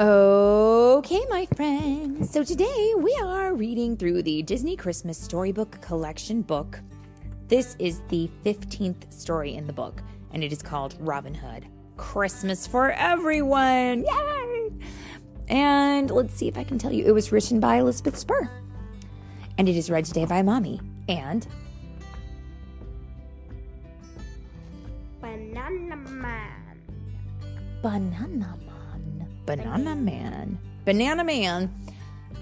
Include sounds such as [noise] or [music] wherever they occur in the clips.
Okay, my friends. So today we are reading through the Disney Christmas Storybook Collection book. This is the 15th story in the book, and it is called Robin Hood Christmas for Everyone. Yay! And let's see if I can tell you. It was written by Elizabeth Spur. And it is read today by Mommy and Banana Man. Banana Man. Banana Man. Banana Man.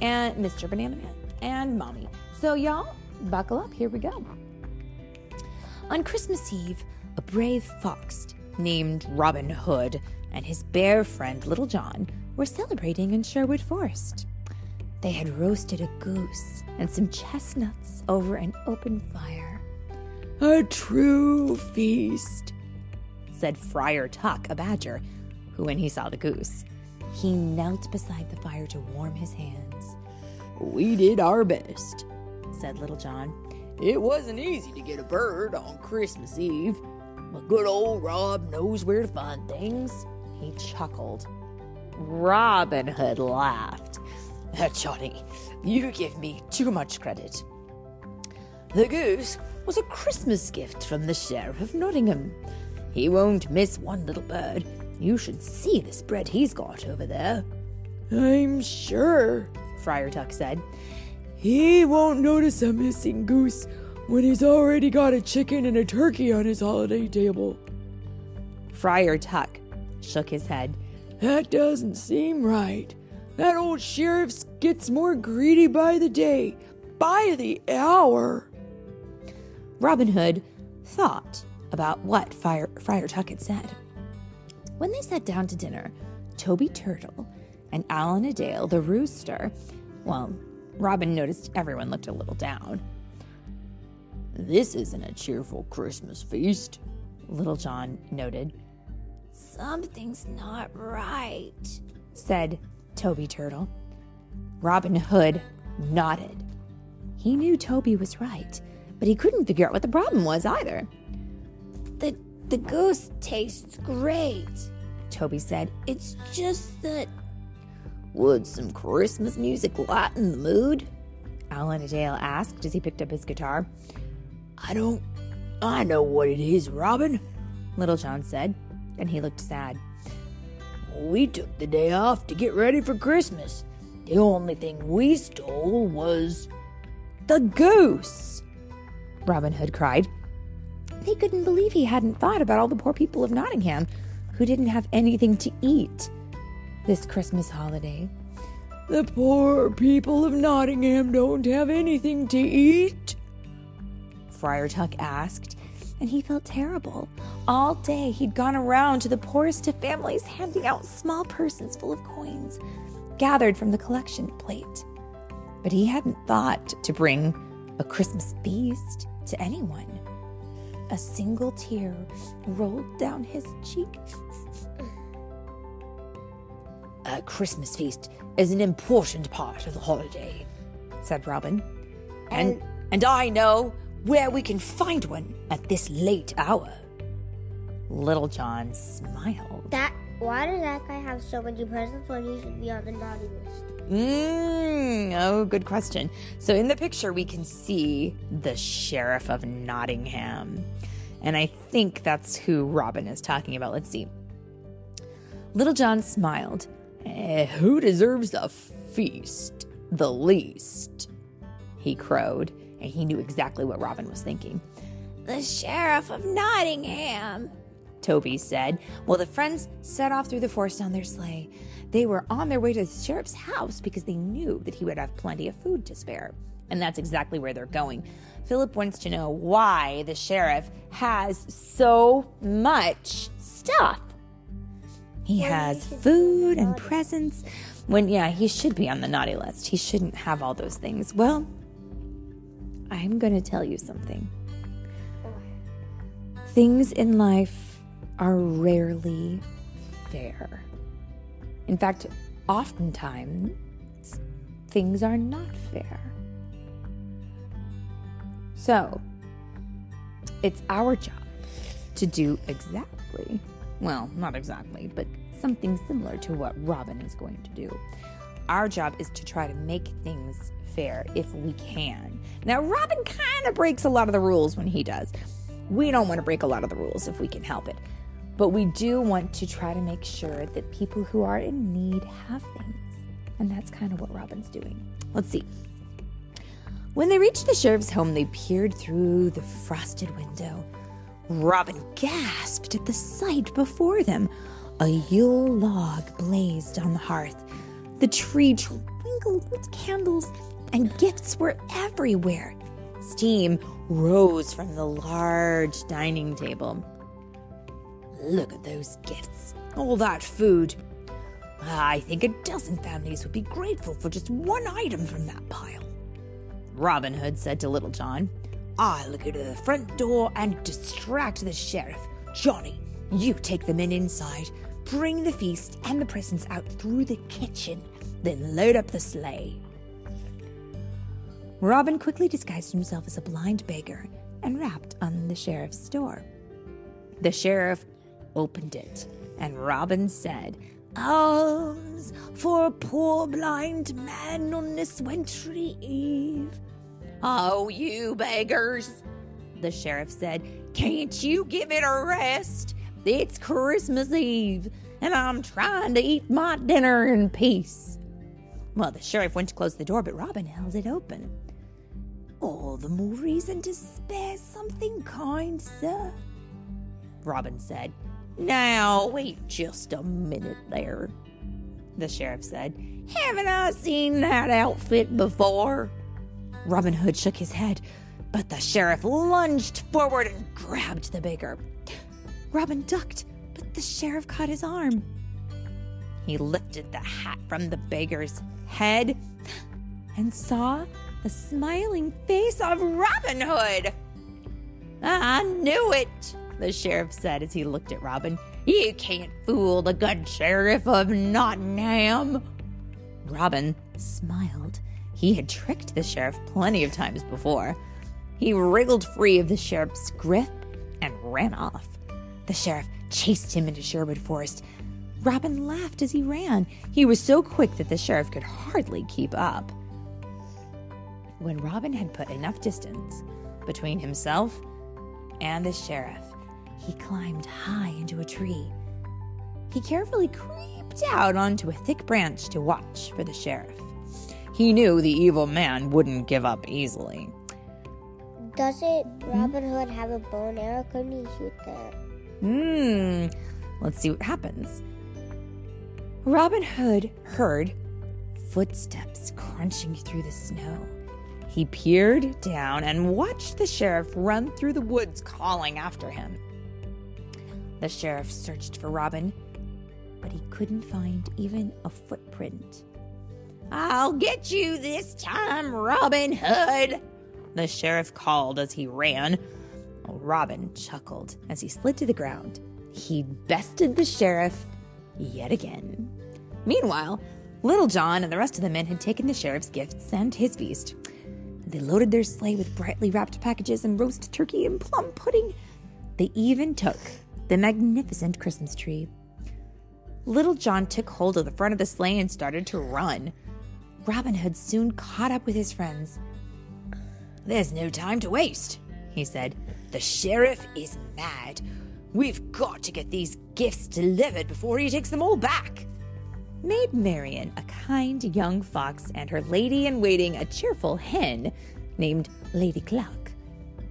And Mr. Banana Man. And Mommy. So, y'all, buckle up. Here we go. On Christmas Eve, a brave fox named Robin Hood and his bear friend Little John were celebrating in Sherwood Forest. They had roasted a goose and some chestnuts over an open fire. A true feast, said Friar Tuck, a badger, who, when he saw the goose, he knelt beside the fire to warm his hands. We did our best, said Little John. It wasn't easy to get a bird on Christmas Eve, but good old Rob knows where to find things. He chuckled. Robin Hood laughed. [laughs] Johnny, you give me too much credit. The goose was a Christmas gift from the Sheriff of Nottingham. He won't miss one little bird. You should see the spread he's got over there. I'm sure, Friar Tuck said. He won't notice a missing goose when he's already got a chicken and a turkey on his holiday table. Friar Tuck shook his head. That doesn't seem right. That old sheriff gets more greedy by the day, by the hour. Robin Hood thought about what Friar, Friar Tuck had said. When they sat down to dinner, Toby Turtle and Alan-a-Dale, the rooster, well, Robin noticed everyone looked a little down. This isn't a cheerful Christmas feast, Little John noted. Something's not right, said Toby Turtle. Robin Hood nodded. He knew Toby was right, but he couldn't figure out what the problem was either. The goose tastes great, Toby said. It's just that would some Christmas music lighten the mood? Alan-a-Dale asked as he picked up his guitar. I don't I know what it is, Robin, Little John said. and he looked sad. We took the day off to get ready for Christmas. The only thing we stole was the goose, Robin Hood cried. They couldn't believe he hadn't thought about all the poor people of Nottingham who didn't have anything to eat this Christmas holiday. The poor people of Nottingham don't have anything to eat? Friar Tuck asked, and he felt terrible. All day he'd gone around to the poorest of families handing out small purses full of coins gathered from the collection plate. But he hadn't thought to bring a Christmas feast to anyone. A single tear rolled down his cheek. A Christmas feast is an important part of the holiday, said Robin. And and I know where we can find one at this late hour. Little John smiled. That why does that guy have so many presents when he should be on the naughty list? Mm, oh, good question. So in the picture, we can see the Sheriff of Nottingham. And I think that's who Robin is talking about. Let's see. Little John smiled. Eh, who deserves a feast the least? He crowed, and he knew exactly what Robin was thinking. The Sheriff of Nottingham, Toby said. while the friends set off through the forest on their sleigh. They were on their way to the sheriff's house because they knew that he would have plenty of food to spare. And that's exactly where they're going. Philip wants to know why the sheriff has so much stuff. He has food and presents. When, yeah, he should be on the naughty list. He shouldn't have all those things. Well, I'm going to tell you something. Things in life are rarely fair. In fact, oftentimes, things are not fair. So, it's our job to do exactly Well, not exactly, but something similar to what Robin is going to do. Our job is to try to make things fair if we can. Now, Robin kind of breaks a lot of the rules when he does. We don't want to break a lot of the rules if we can help it. But we do want to try to make sure that people who are in need have things. And that's kind of what Robin's doing. Let's see. When they reached the sheriff's home, they peered through the frosted window. Robin gasped at the sight before them. A Yule log blazed on the hearth. The tree twinkled with candles, and gifts were everywhere. Steam rose from the large dining table. Look at those gifts, all that food. I think a dozen families would be grateful for just one item from that pile. Robin Hood said to Little John, I'll go to the front door and distract the sheriff. Johnny, you take the men inside, bring the feast and the presents out through the kitchen, then load up the sleigh. Robin quickly disguised himself as a blind beggar and rapped on the sheriff's door. The sheriff opened it, and Robin said, Alms for a poor blind man on this wintry eve. Oh, you beggars, the sheriff said, can't you give it a rest? It's Christmas Eve, and I'm trying to eat my dinner in peace. Well, the sheriff went to close the door, but Robin held it open. All the more reason to spare something kind, sir, Robin said. Now, wait just a minute there, the sheriff said. Haven't I seen that outfit before? Robin Hood shook his head, but the sheriff lunged forward and grabbed the beggar. Robin ducked, but the sheriff caught his arm. He lifted the hat from the beggar's head and saw the smiling face of Robin Hood. I knew it, the sheriff said as he looked at Robin. You can't fool the good sheriff of Nottingham. Robin smiled. He had tricked the sheriff plenty of times before. He wriggled free of the sheriff's grip and ran off. The sheriff chased him into Sherwood Forest. Robin laughed as he ran. He was so quick that the sheriff could hardly keep up. When Robin had put enough distance between himself and the sheriff, he climbed high into a tree. He carefully creeped out onto a thick branch to watch for the sheriff. He knew the evil man wouldn't give up easily. Doesn't Robin Hood have a bow and arrow? Couldn't he shoot that? Hmm, let's see what happens. Robin Hood heard footsteps crunching through the snow. He peered down and watched the sheriff run through the woods calling after him. The sheriff searched for Robin, but he couldn't find even a footprint. I'll get you this time, Robin Hood, the sheriff called as he ran. Robin chuckled as he slid to the ground. He'd bested the sheriff yet again. Meanwhile, Little John and the rest of the men had taken the sheriff's gifts and his feast. They loaded their sleigh with brightly wrapped packages and roast turkey and plum pudding. They even took the magnificent Christmas tree. Little John took hold of the front of the sleigh and started to run. Robin Hood soon caught up with his friends. There's no time to waste, he said. The sheriff is mad. We've got to get these gifts delivered before he takes them all back. Maid Marian, a kind young fox, and her lady in waiting, a cheerful hen named Lady Cluck,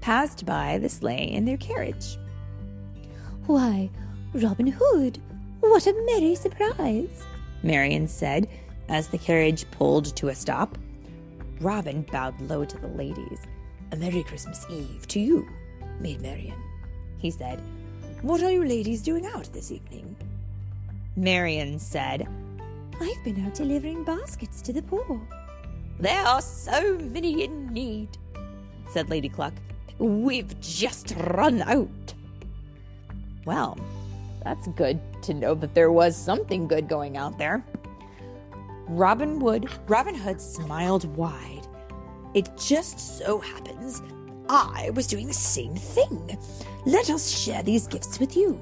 passed by the sleigh in their carriage. Why, Robin Hood, what a merry surprise, Marian said as the carriage pulled to a stop. Robin bowed low to the ladies. A Merry Christmas Eve to you, Maid Marian, he said. What are you ladies doing out this evening? Marian said, I've been out delivering baskets to the poor. There are so many in need, said Lady Cluck. We've just run out. Well, that's good to know that there was something good going out there. Robin Wood, Robin Hood smiled wide. It just so happens I was doing the same thing. Let us share these gifts with you.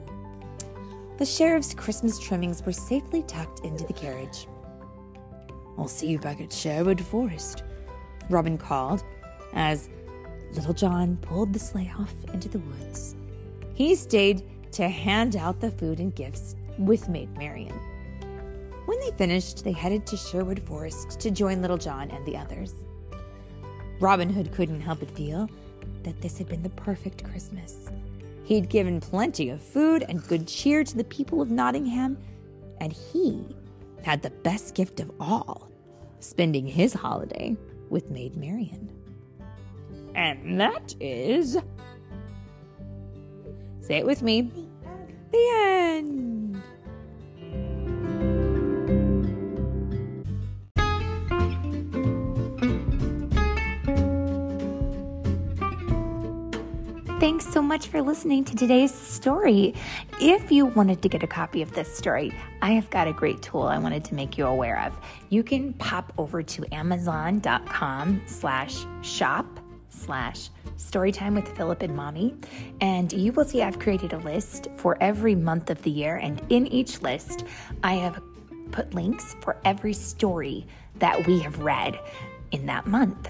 the sheriff's Christmas trimmings were safely tucked into the carriage. I'll see you back at Sherwood Forest, Robin called as Little John pulled the sleigh off into the woods. He stayed to hand out the food and gifts with Maid Marian. When they finished, they headed to Sherwood Forest to join Little John and the others. Robin Hood couldn't help but feel that this had been the perfect Christmas. He'd given plenty of food and good cheer to the people of Nottingham, and he had the best gift of all spending his holiday with Maid Marian. And that is. Say it with me. The end. Thanks so much for listening to today's story. If you wanted to get a copy of this story, I have got a great tool I wanted to make you aware of. You can pop over to amazon.com slash shop slash storytime with Philip and Mommy, and you will see I've created a list for every month of the year, and in each list, I have put links for every story that we have read in that month.